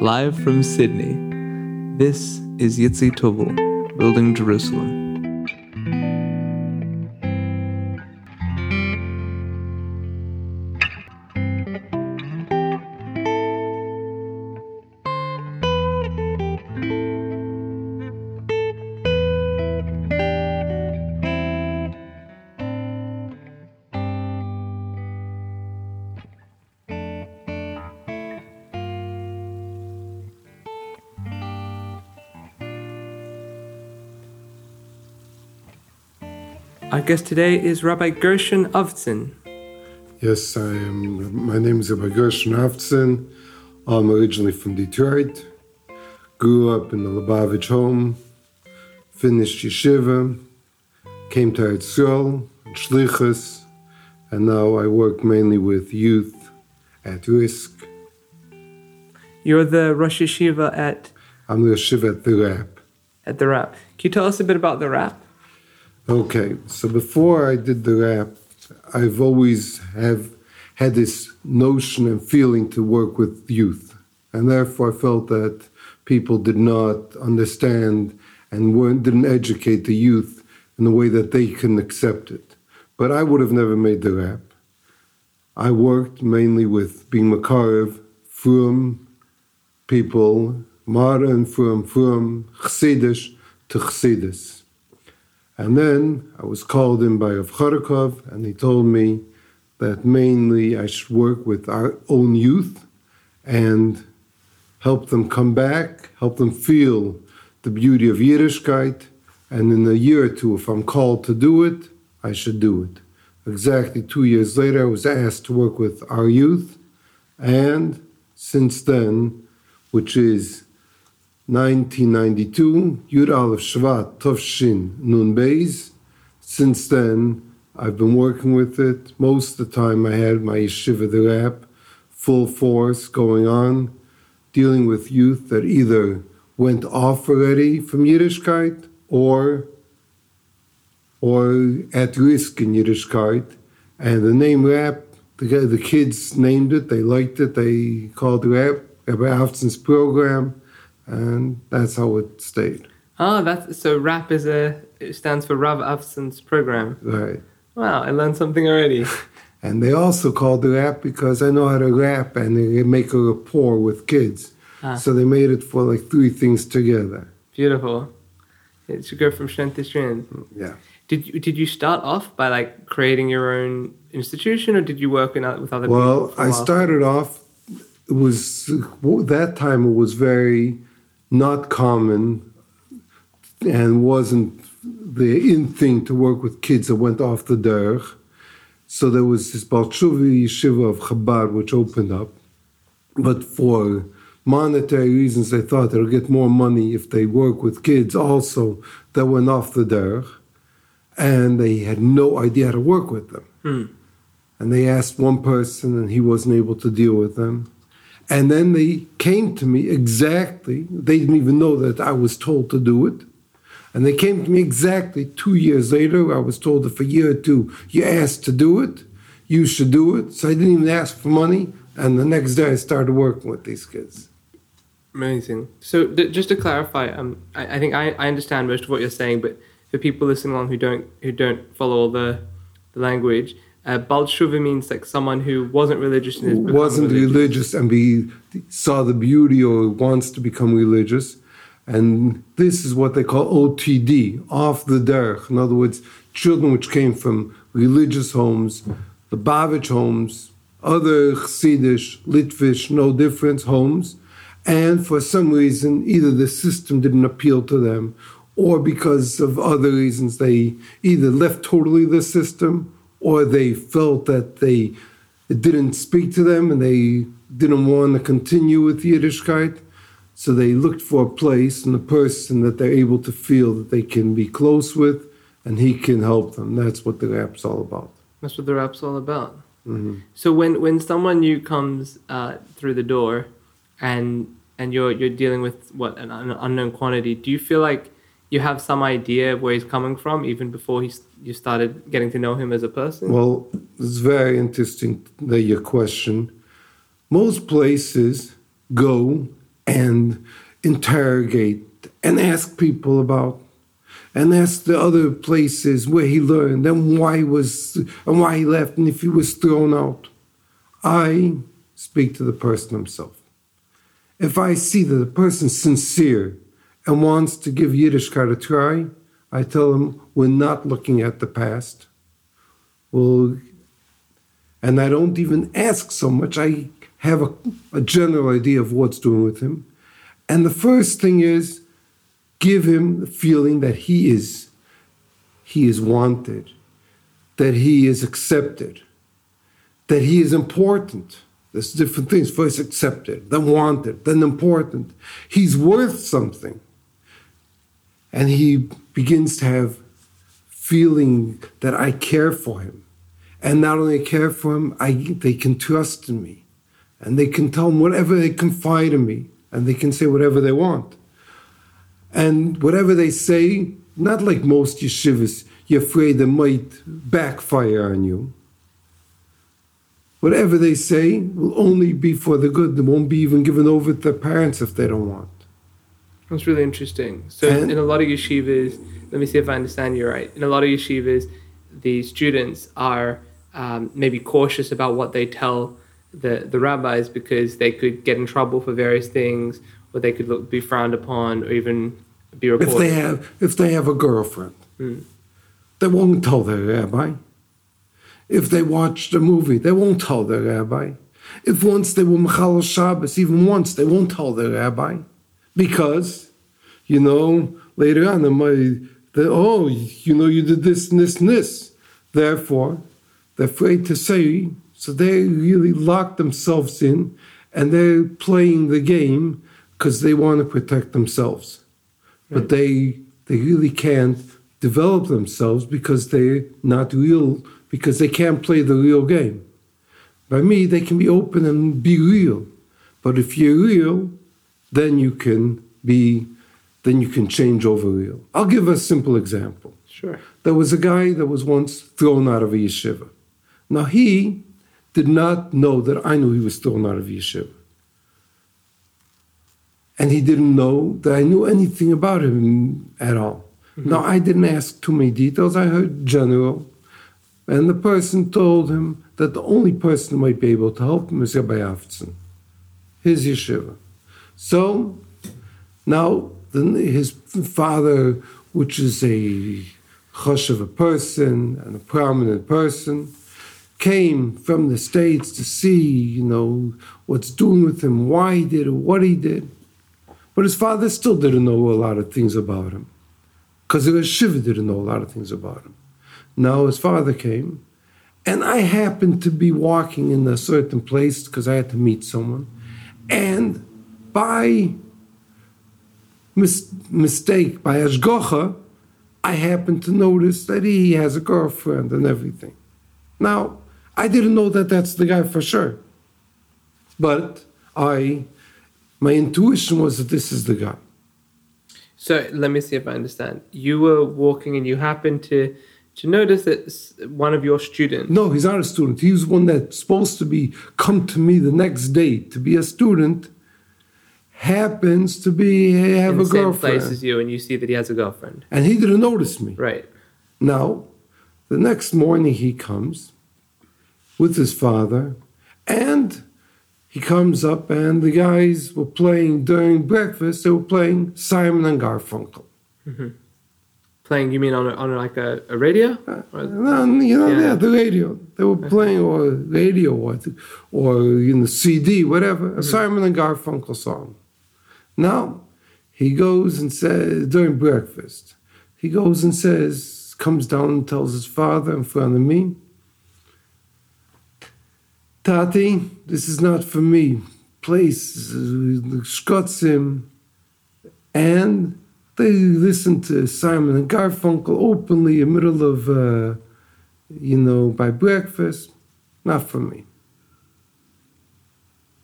live from Sydney. This is Yitzi Tovel, Building Jerusalem. Guest today is Rabbi Gershon Avtzon. Yes, I am. My name is Rabbi Gershon Avtzon. I'm originally from Detroit. Grew up in the Lubavitch home. Finished yeshiva. Came to Eretz Shlichus, and now I work mainly with youth at risk. You're the Rosh Yeshiva at. I'm the yeshiva at the RAP. At the RAP. Can you tell us a bit about the RAP? Okay, so before I did the rap, I've always have had this notion and feeling to work with youth, and therefore I felt that people did not understand and weren't, didn't educate the youth in the way that they can accept it. But I would have never made the rap. I worked mainly with being Makarev, from people, modern from from Chassidish to Chassidus. And then I was called in by Avcharikov, and he told me that mainly I should work with our own youth and help them come back, help them feel the beauty of Yiddishkeit, and in a year or two, if I'm called to do it, I should do it. Exactly two years later, I was asked to work with our youth, and since then, which is 1992, Yud Aleph Shvat Tovshin Nun Beis. Since then, I've been working with it. Most of the time, I had my yeshiva the rap, full force going on, dealing with youth that either went off already from Yiddishkeit or or at risk in Yiddishkeit. And the name rap, the, the kids named it, they liked it, they called rap, Rabbi Avtzon's program and that's how it stayed. Oh, that's so RAP is a it stands for Rav Avtzon's program. Right. Wow, I learned something already. and they also called it rap because I know how to rap and they make a rapport with kids. Ah. So they made it for like three things together. Beautiful. It should go from strength to strength. Yeah. Did you did you start off by like creating your own institution, or did you work in, with other well, people? Well, I started off. It was that time. It was very not common and wasn't the in thing to work with kids that went off the derech. So there was this Balchuvi Yeshiva of Chabad which opened up. But for monetary reasons, they thought they'll get more money if they work with kids also that went off the derech. And they had no idea how to work with them. Hmm. And they asked one person, and he wasn't able to deal with them. And then they came to me exactly, they didn't even know that I was told to do it. And they came to me exactly two years later. I was told if a year or two you asked to do it, you should do it. So I didn't even ask for money. And the next day I started working with these kids. Amazing. So th- just to clarify, um, I, I think I, I understand most of what you're saying, but for people listening along who don't who don't follow the, the language, uh, Balshuva means like someone who wasn't religious and wasn't religious. religious and be saw the beauty or wants to become religious. And this is what they call OTD, off the derech. In other words, children which came from religious homes, the Bavich homes, other Chassidish, Litvish, no difference homes, and for some reason, either the system didn't appeal to them, or because of other reasons, they either left totally the system or they felt that they it didn't speak to them and they didn't want to continue with Yiddishkeit. So they looked for a place and a person that they're able to feel that they can be close with and he can help them. That's what the rap's all about. That's what the rap's all about. Mm-hmm. So when, when someone new comes uh, through the door and and you're you're dealing with what an unknown quantity, do you feel like you have some idea of where he's coming from even before he's you started getting to know him as a person? Well, it's very interesting that your question. Most places go and interrogate and ask people about and ask the other places where he learned and why he was and why he left and if he was thrown out. I speak to the person himself. If I see that the person's sincere and wants to give Yiddishkeit a try, I tell him we're not looking at the past. Well, and I don't even ask so much. I have a, a general idea of what's doing with him. And the first thing is give him the feeling that he is he is wanted, that he is accepted, that he is important. There's different things. First accepted, then wanted, then important. He's worth something. And he begins to have feeling that I care for him. And not only care for him, I, they can trust in me. And they can tell him whatever they confide in me. And they can say whatever they want. And whatever they say, not like most yeshivas, you're afraid it might backfire on you. Whatever they say will only be for the good. They won't be even given over to their parents if they don't want. That's really interesting. So And- in a lot of yeshivas, let me see if I understand you right. In a lot of yeshivas, the students are um, maybe cautious about what they tell the, the rabbis because they could get in trouble for various things, or they could look, be frowned upon, or even be reported. If they have, if they have a girlfriend, they won't tell their rabbi. If they watched a movie, they won't tell their rabbi. If once they were Mechal Shabbos, even once, they won't tell their rabbi. Because, you know, later on, might, they, oh, you know, you did this and this and this. Therefore, they're afraid to say, so they really lock themselves in and they're playing the game because they want to protect themselves. But they they really can't develop themselves because they're not real, because they can't play the real game. By me, they can be open and be real. But if you're real, then you can be, then you can change over real. I'll give a simple example. Sure. There was a guy that was once thrown out of a yeshiva. Now he did not know that I knew he was thrown out of yeshiva. And he didn't know that I knew anything about him at all. Mm-hmm. Now I didn't ask too many details, I heard general. And the person told him that the only person who might be able to help him is Rabbi Avtzon, his yeshiva. So now his father, which is a chush of a person and a prominent person, came from the States to see, you know, what's doing with him, why he did it, what he did. But his father still didn't know a lot of things about him. Because the Shiva didn't know a lot of things about him. Now his father came, and I happened to be walking in a certain place because I had to meet someone. And by mis- mistake, by Ashgocha, I happened to notice that he has a girlfriend and everything. Now, I didn't know that that's the guy for sure. But I, my intuition was that this is the guy. So let me see if I understand. You were walking and you happened to to notice that one of your students. No, he's not a student. He was one that's supposed to be come to me the next day to be a student. Happens to be have in a girlfriend, place as you, and you see that he has a girlfriend. and he didn't notice me. Right. Now, the next morning he comes with his father, and he comes up, and the guys were playing during breakfast. They were playing Simon and Garfunkel. Mm-hmm. Playing, you mean on a, on like a, a radio? Or- And then, you know, Yeah. yeah. the radio. They were playing or radio or, or in the CD, whatever, a mm-hmm. Simon and Garfunkel song. Now, he goes and says, during breakfast, he goes and says, comes down and tells his father in front of me, Tati, this is not for me. Place, him. And they listen to Simon and Garfunkel openly in the middle of, uh, you know, by breakfast. Not for me.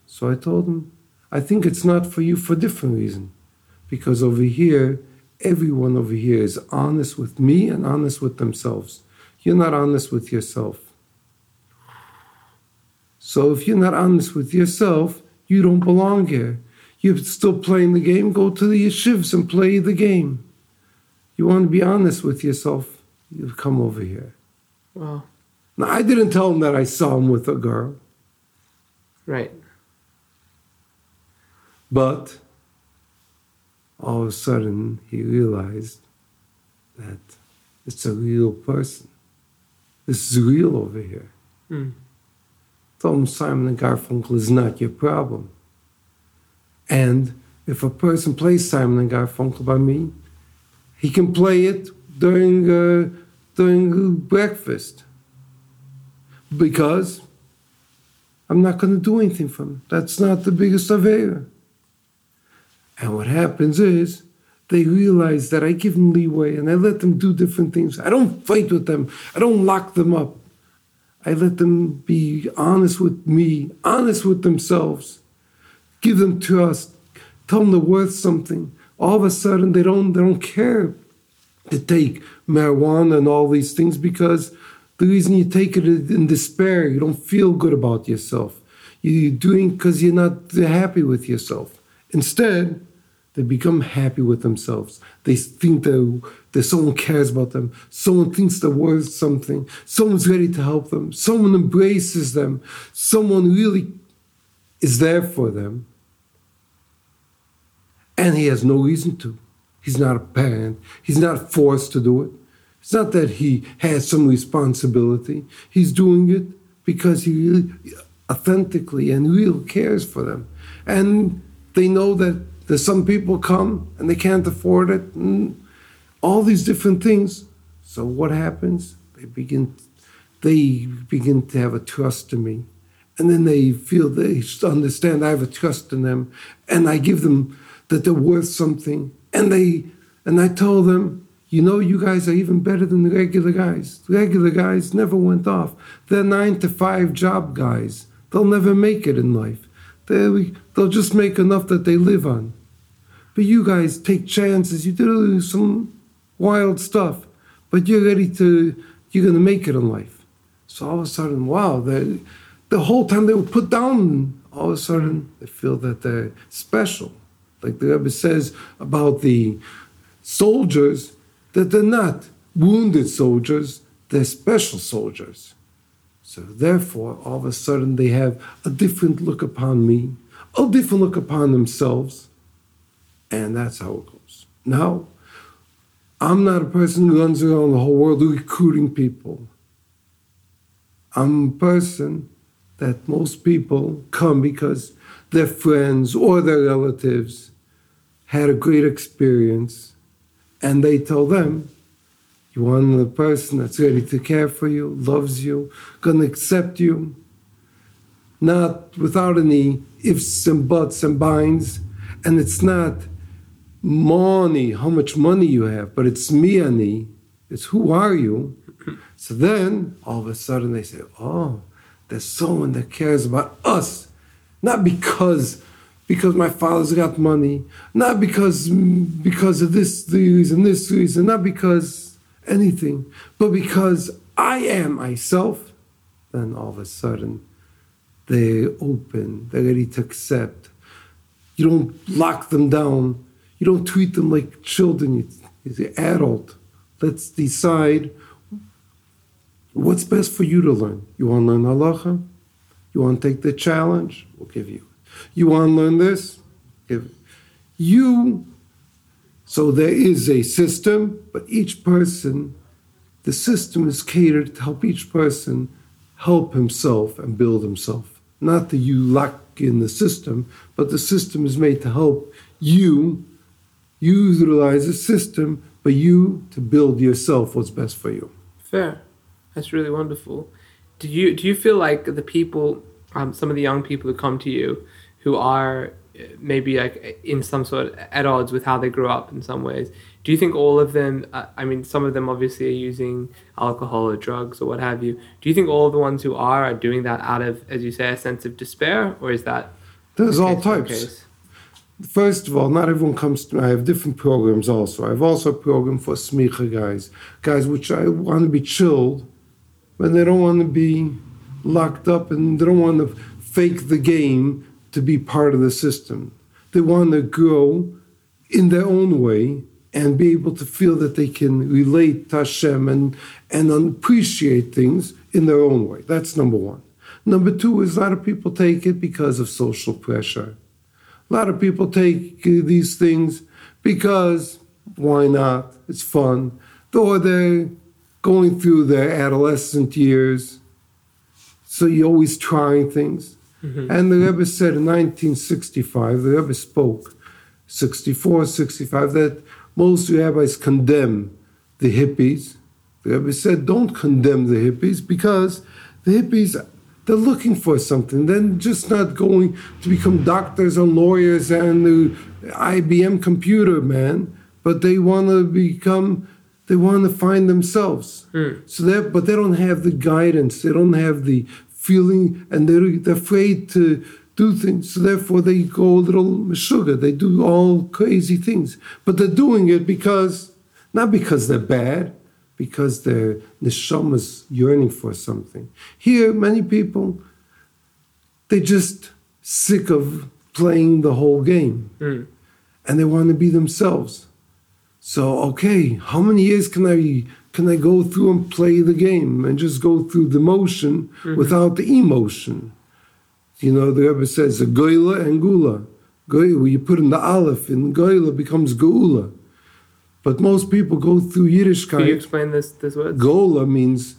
So I told him, I think it's not for you for a different reason. Because over here, everyone over here is honest with me and honest with themselves. You're not honest with yourself. So if you're not honest with yourself, you don't belong here. You're still playing the game? Go to the yeshivs and play the game. You want to be honest with yourself? You've come over here. Wow. Now, I didn't tell him that I saw him with a girl, Right. But all of a sudden he realized that it's a real person. This is real over here. Told him Simon and Garfunkel is not your problem. And if a person plays Simon and Garfunkel by me, he can play it during uh, during breakfast because I'm not going to do anything for him. That's not the biggest aveira. And what happens is they realize that I give them leeway and I let them do different things. I don't fight with them. I don't lock them up. I let them be honest with me, honest with themselves. Give them trust. Tell them they're worth something. All of a sudden, they don't they don't care to take marijuana and all these things because the reason you take it is in despair. You don't feel good about yourself. You're doing because you're not happy with yourself. Instead, they become happy with themselves. They think that, that someone cares about them. Someone thinks they're worth something. Someone's ready to help them. Someone embraces them. Someone really is there for them. And he has no reason to. He's not a parent. He's not forced to do it. It's not that he has some responsibility. He's doing it because he really authentically and real cares for them. And they know that there's some people come and they can't afford it, all these different things. So what happens? They begin, they begin to have a trust in me, and then they feel they understand I have a trust in them, and I give them that they're worth something, and they, and I tell them, you know, you guys are even better than the regular guys. The regular guys never went off. They're nine to five job guys. They'll never make it in life. They, they'll just make enough that they live on. But you guys take chances. You do some wild stuff, but you're ready to, you're going to make it in life. So all of a sudden, wow, the, the whole time they were put down, all of a sudden they feel that they're special. Like the Rebbe says about the soldiers, that they're not wounded soldiers, they're special soldiers. So therefore, all of a sudden they have a different look upon me, a different look upon themselves, and that's how it goes. Now, I'm not a person who runs around the whole world recruiting people. I'm a person that most people come because their friends or their relatives had a great experience and they tell them, you want a person that's ready to care for you, loves you, gonna accept you, not without any ifs and buts and binds, and it's not money, how much money you have, but it's me ani, it's who are you. So then all of a sudden they say, oh, there's someone that cares about us, not because because my father's got money, not because because of this reason, this reason, not because anything, but because I am myself. Then all of a sudden they open, they're ready to accept. You don't lock them down. You don't treat them like children. You, you're adult. Let's decide what's best for you to learn. You want to learn halacha? You want to take the challenge? We'll give you. You want to learn this? Give you. So there is a system, but each person, the system is catered to help each person help himself and build himself. Not that you lock in the system, but the system is made to help you utilize the system, but you to build yourself what's best for you. Fair. That's really wonderful. Do you do you feel like the people, um, some of the young people who come to you, who are maybe like in some sort at odds with how they grew up in some ways, do you think all of them? Uh, I mean, some of them obviously are using alcohol or drugs or what have you. Do you think all the ones who are are doing that out of, as you say, a sense of despair, or is that? There's all types. First of all, not everyone comes to me. I have different programs also. I have also a program for smicha guys, guys which I want to be chilled, but they don't want to be locked up and they don't want to fake the game to be part of the system. they want to grow in their own way and be able to feel that they can relate to Hashem and, and appreciate things in their own way. That's number one. Number two is a lot of people take it because of social pressure. A lot of people take these things because why not? It's fun. Or they're going through their adolescent years. So you're always trying things. Mm-hmm. And the Rebbe said in 1965, the Rebbe spoke, 64, 65, that most rabbis condemn the hippies. The Rebbe said, don't condemn the hippies because the hippies, they're looking for something. They're just not going to become doctors and lawyers and the IBM computer man, but they want to become, they want to find themselves. Hmm. So that, but they don't have the guidance. They don't have the feeling, and they're, they're afraid to do things. So therefore, they go a little sugar. They do all crazy things, but they're doing it because not because they're bad, because their neshama is yearning for something. Here, many people they're just sick of playing the whole game, hmm. and they want to be themselves. So, okay, how many years can I can I go through and play the game and just go through the motion mm-hmm. without the emotion? You know, the Rebbe says a goila and gula. Goila, you put in the aleph, and goila becomes geula. But most people go through Yiddish. Can you explain this this word? Gola means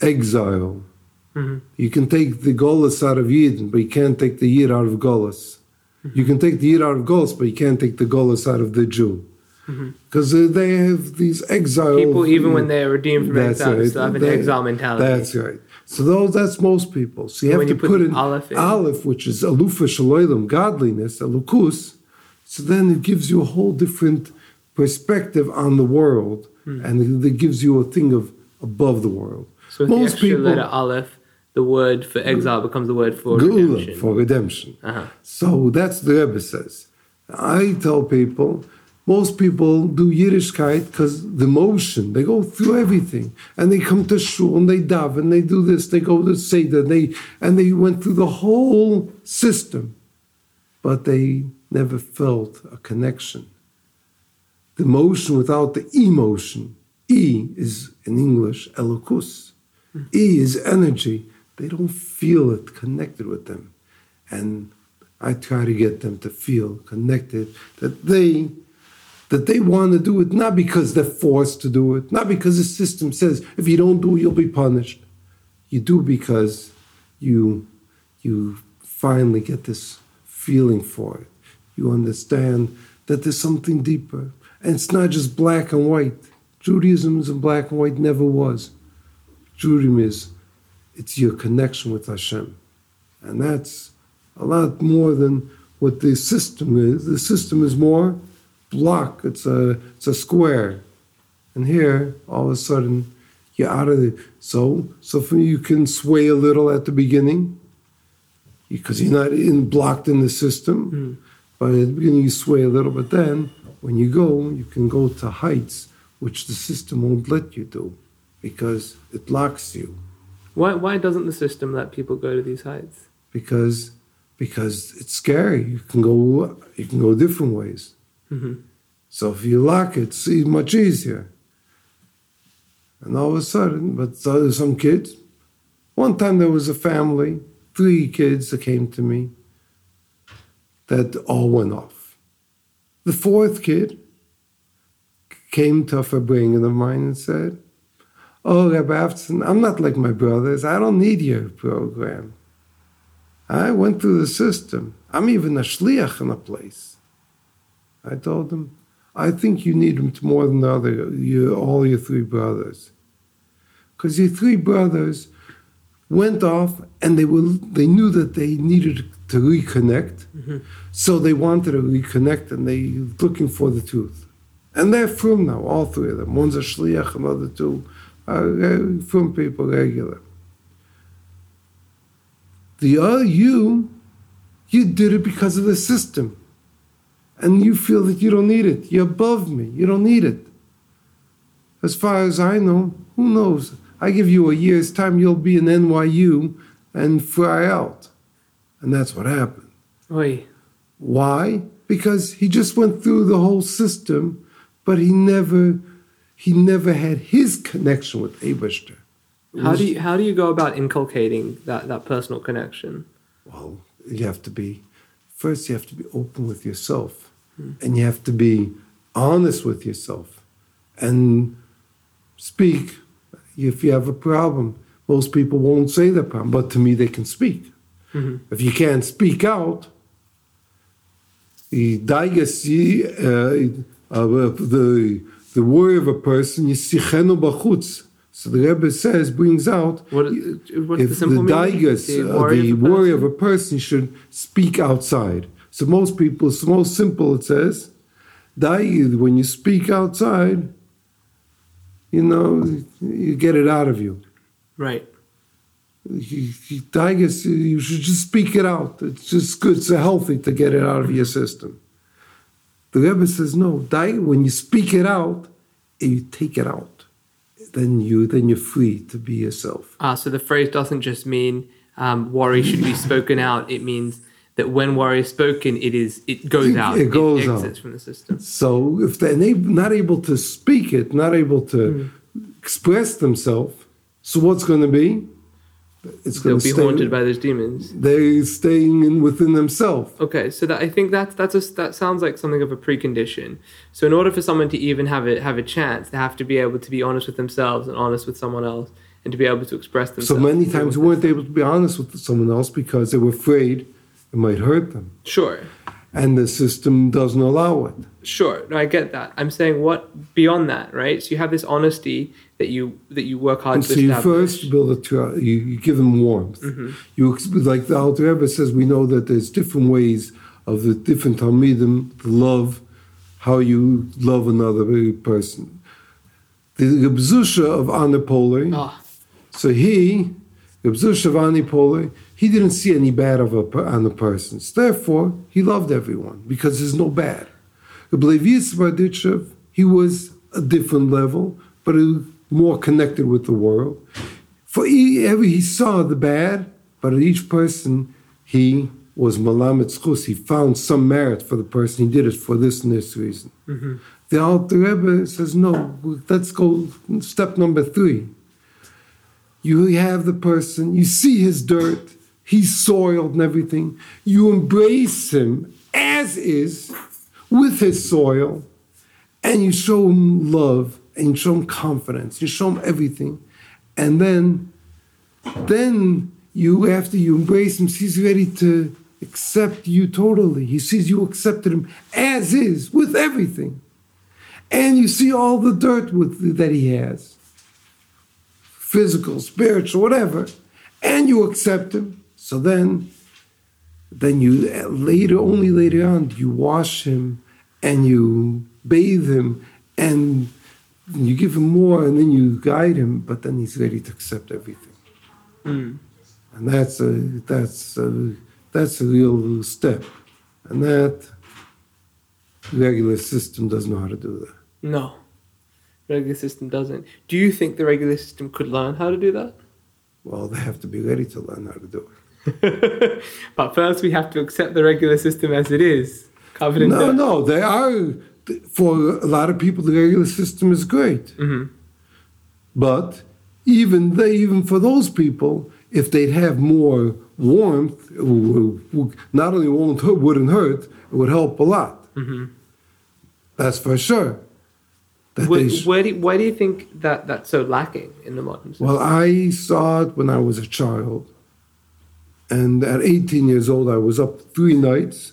exile. Mm-hmm. You can take the Golas out of Yidden, but you can't take the Yid out of Golas. Mm-hmm. You can take the Yid out of Golas, but you can't take the Golas out of the Jew. Because they have these exile People, even when they're redeemed from exile, right. still have an They- exile mentality. That's right. So those that's most people. So you have When to you put put, in aleph in. aleph, which is alufa shaloilam, godliness, alukus. So then it gives you a whole different perspective on the world, Hmm. and it gives you a thing of above the world. so with the extra letter aleph, the word for exile becomes the word for Geula, redemption. for redemption. Uh-huh. So that's the Rebbe says. I tell people, most people do Yiddishkeit because the motion, they go through everything. And they come to shul and they daven, and they do this, they go to Seder, they, and they went through the whole system. But they never felt a connection. The motion without the emotion. E is in English, elokus. E is energy. They don't feel it connected with them. And I try to get them to feel connected, that they that they want to do it not because they're forced to do it, not because the system says if you don't do it you'll be punished. You do because you you finally get this feeling for it. You understand that there's something deeper. And it's not just black and white. Judaism isn't black and white, never was. Judaism is it's your connection with Hashem. And that's a lot more than what the system is. The system is more block, it's a it's a square. And here, all of a sudden, you're out of the so so you can sway a little at the beginning because you're not in blocked in the system. Hmm. But at the beginning you sway a little, but then when you go, you can go to heights which the system won't let you do because it locks you. Why, why doesn't the system let people go to these heights? because because it's scary. You can go you can go different ways. Mm-hmm. So if you lock it, it's much easier. And all of a sudden, but so some kids. One time there was a family, three kids that came to me that all went off. The fourth kid came to a Farbrengen of mine and said, Oh, Rabbi Avtzon, I'm not like my brothers. I don't need your program. I went through the system. I'm even a shliach in a place. I told him, I think you need him more than the other, you, all your three brothers. Because your three brothers went off and they were they knew that they needed to reconnect. So they wanted to reconnect and they looking for the truth. And they're from now, all three of them. One's a shliach, another two are uh, from people regular. The other you, you did it because of the system. And you feel that you don't need it. You're above me. You don't need it. As far as I know, who knows? I give you a year's time, you'll be in NYU and fly out. And that's what happened. Oi. Why? because he just went through the whole system, but he never he never had his connection with Abishter. How do you how do you go about inculcating that that personal connection? Well, you have to be first. You have to be open with yourself, and you have to be honest with yourself, and speak. If you have a problem, most people won't say the problem, but to me, they can speak. If you can't speak out, the uh, the the worry of a person, you see bachutz. So the Rebbe says, brings out, What the if the daigas, The uh, worry the of worry of a person should speak outside. So most people, it's most simple, it says, dai, when you speak outside, you know, you get it out of you. Right. You, you, you should just speak it out. It's just good, it's healthy to get it out of your system. The Rebbe says, no, when you speak it out, you take it out. Then you then you're free to be yourself. Ah, so the phrase doesn't just mean um, worry should be spoken out. It means that when worry is spoken, it is it goes out. it goes exits out. from the system. So if they're not able to speak it, not able to Hmm. express themselves, so what's going to be? It's They'll going to be stay. haunted by those demons. they're staying in within themselves. Okay, so that I think that's that's a, that sounds like something of a precondition. So in order for someone to even have a have a chance, they have to be able to be honest with themselves and honest with someone else, and to be able to express themselves. So many times we weren't able to be honest with someone else because they were afraid it might hurt them, Sure, and the system doesn't allow it. sure. No, I get that. I'm saying what beyond that, right? So you have this honesty that you that you work hard And to so you first build a trust. You, you give them warmth. Mm-hmm. You like the Alter Rebbe says. We know that there's different ways of the different talmidim love, how you love another person. The Gebzusha of Anipoli. Ah, So he, Gebzusha of Anipoli, he didn't see any bad of a, on the persons. Therefore, he loved everyone because there's no bad. Geblevis Barditchev, he was a different level, but he was more connected with the world. For he, every he saw the bad, but at each person he was malamet schus. He found some merit for the person. He did it for this and this reason. Mm-hmm. The Alter Rebbe says, no, let's go step number three. You have the person, you see his dirt, he's soiled and everything. You embrace him as is, with his soil, and you show him love and you show him confidence, you show him everything. And then, then you, after you embrace him, he's ready to accept you totally. He sees you accepted him as is, with everything. And you see all the dirt with, that he has physical, spiritual, whatever, and you accept him. So then, then you later, only later on, you wash him and you bathe him and you give him more and then you guide him, but then he's ready to accept everything. Mm. And that's a that's a, that's a real step, and that regular system doesn't know how to do that. no, regular system doesn't. Do you think the regular system could learn how to do that? Well, they have to be ready to learn how to do it. but first, we have to accept the regular system as it is, covered in No, dirt. no, they are. For a lot of people, the regular system is great. Mhm. But even they, even for those people, if they'd have more warmth, it would- would- not only won't hurt, wouldn't hurt, it would help a lot. That's for sure. That Where, sh- where do, why do you think that that's so lacking in the modern system? well, I saw it when I was a child. And at 18 years old, I was up three nights.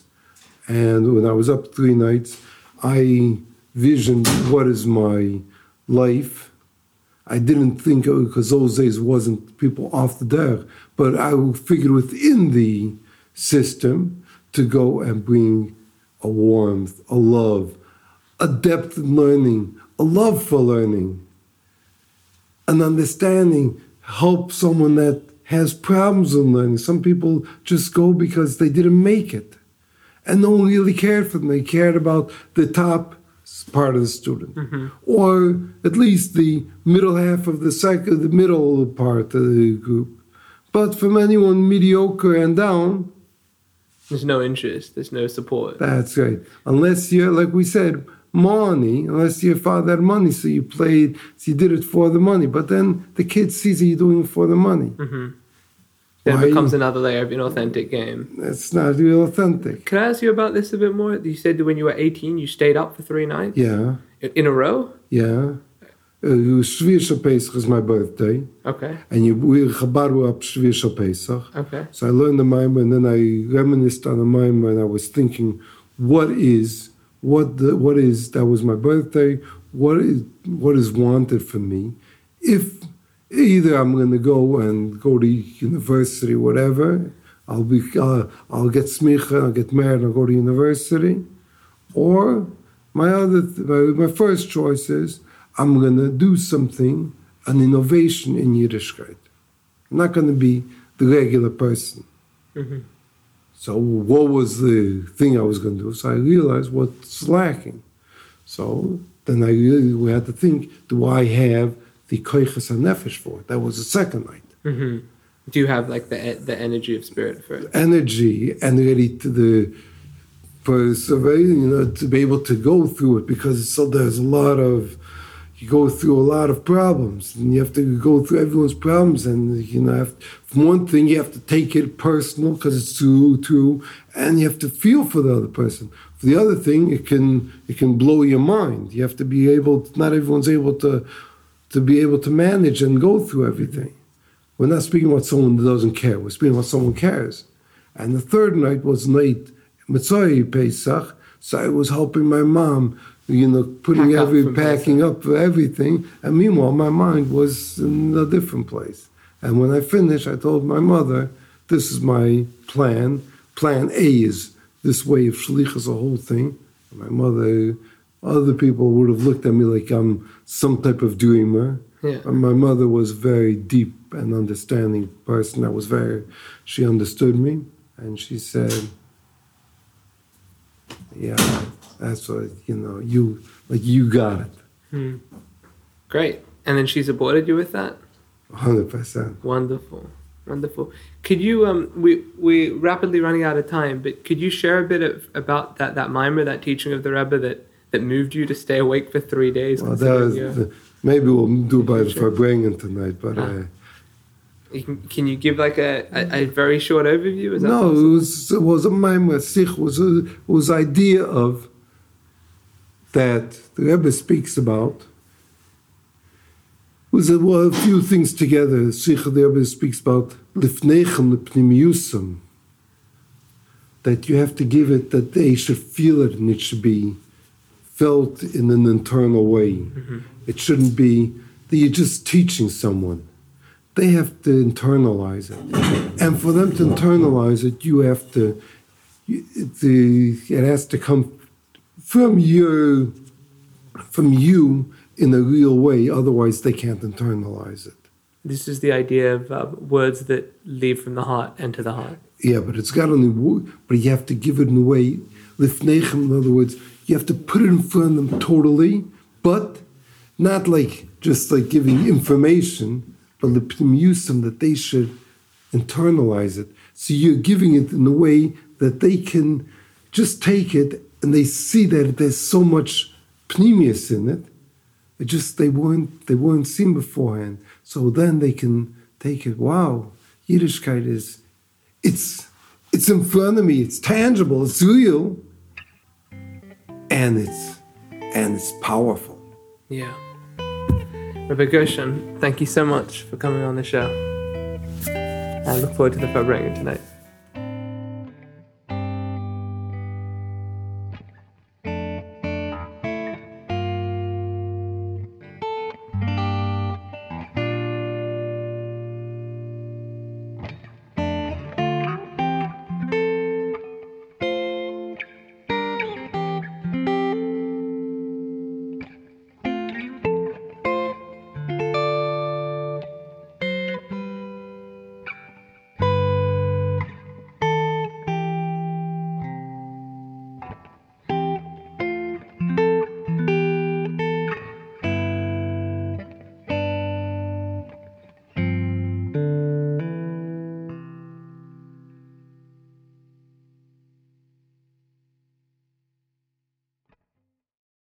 And when I was up three nights, I visioned what is my life. I didn't think because those days wasn't people off the deck, but I figured within the system to go and bring a warmth, a love, a depth in learning, a love for learning, an understanding, help someone that has problems in learning. Some people just go because they didn't make it. And no one really cared for them. They cared about the top part of the student, mm-hmm. or at least the middle half of the second, the middle part of the group. But from anyone mediocre and down, There's no interest. There's no support. That's right. Unless you're, like we said, money, unless your father had money, so you played, so you did it for the money. But then the kid sees that you're doing it for the money. Mm-hmm. Then it becomes another layer of inauthentic game. It's not real authentic. Can I ask you about this a bit more? You said that when you were 18, you stayed up for three nights Yeah, in a row. yeah. Uh, Shvisha Pesach is my birthday, Okay. and you we chabaru up Shvisha Pesach. Okay. So I learned the mimer, and then I reminisced on the mimer, and I was thinking, what is what the what is that was my birthday? What is what is wanted from me? If either I'm going to go and go to university, whatever, I'll be uh, I'll get smicha, I'll get married, I'll go to university, or my other my, my first choice is I'm going to do something, an innovation in Yiddishkeit. I'm not going to be the regular person. Mhm. So what was the thing I was going to do? So I realized what's lacking. So then I really we had to think: Do I have the koiches and nefesh for it? That was the second night. hmm Do you have like the the energy of spirit for it? Energy and ready to the for survey, you know, to be able to go through it because so there's a lot of you go through a lot of problems and you have to go through everyone's problems and you know have, from one thing you have to take it personal because it's true true and you have to feel for the other person. For the other thing it can it can blow your mind. You have to be able not everyone's able to to be able to manage and go through everything. We're not speaking about someone that doesn't care. We're speaking about someone cares. And the third night was night Mitzvah Pesach so I was helping my mom you know, putting Pack every packing up for everything. And meanwhile, my mind was in a different place. And when I finished, I told my mother, "This is my plan. Plan A is this way of shlichus, the whole thing." And my mother, other people would have looked at me like I'm some type of dreamer. Yeah. And my mother was very deep and understanding person. I was very, she understood me, and she said, "Yeah, that's what you know. You like you got it, Hmm. Great. And then she supported you with that. hundred percent." Wonderful, wonderful. Could you um we we rapidly running out of time, but could you share a bit of about that that mimer, that teaching of the Rebbe that that moved you to stay awake for three days? Well, that was, maybe we'll do by the Sure. Tonight, but Ah. uh, you can, can you give like a, a, a very short overview? Is that no, possible? it was it was a maimer. Sich was a was idea of that the Rebbe speaks about. Was a, well, a few things together. Sich the Rebbe speaks about lifnechem lepnimiusam. That you have to give it that they should feel it and it should be felt in an internal way. Mm-hmm. It shouldn't be that you're just teaching someone. They have to internalize it. And for them to internalize it, you have to, the, it has to come from your, from you in a real way. Otherwise, they can't internalize it. This is the idea of uh, words that leave from the heart enter the heart. Yeah, but it's got only, but you have to give it in a way, lifnechem, in other words, you have to put it in front of them totally, but not like just like giving information, but use them that they should internalize it. So you're giving it in a way that they can just take it and they see that there's so much pneumius in it. It just they weren't they weren't seen beforehand. So then they can take it. Wow, Yiddishkeit is it's it's in front of me. It's tangible. It's real, and it's and it's powerful. Yeah. Rabbi Gershon, thank you so much for coming on the show. I look forward to the Farbrengen tonight.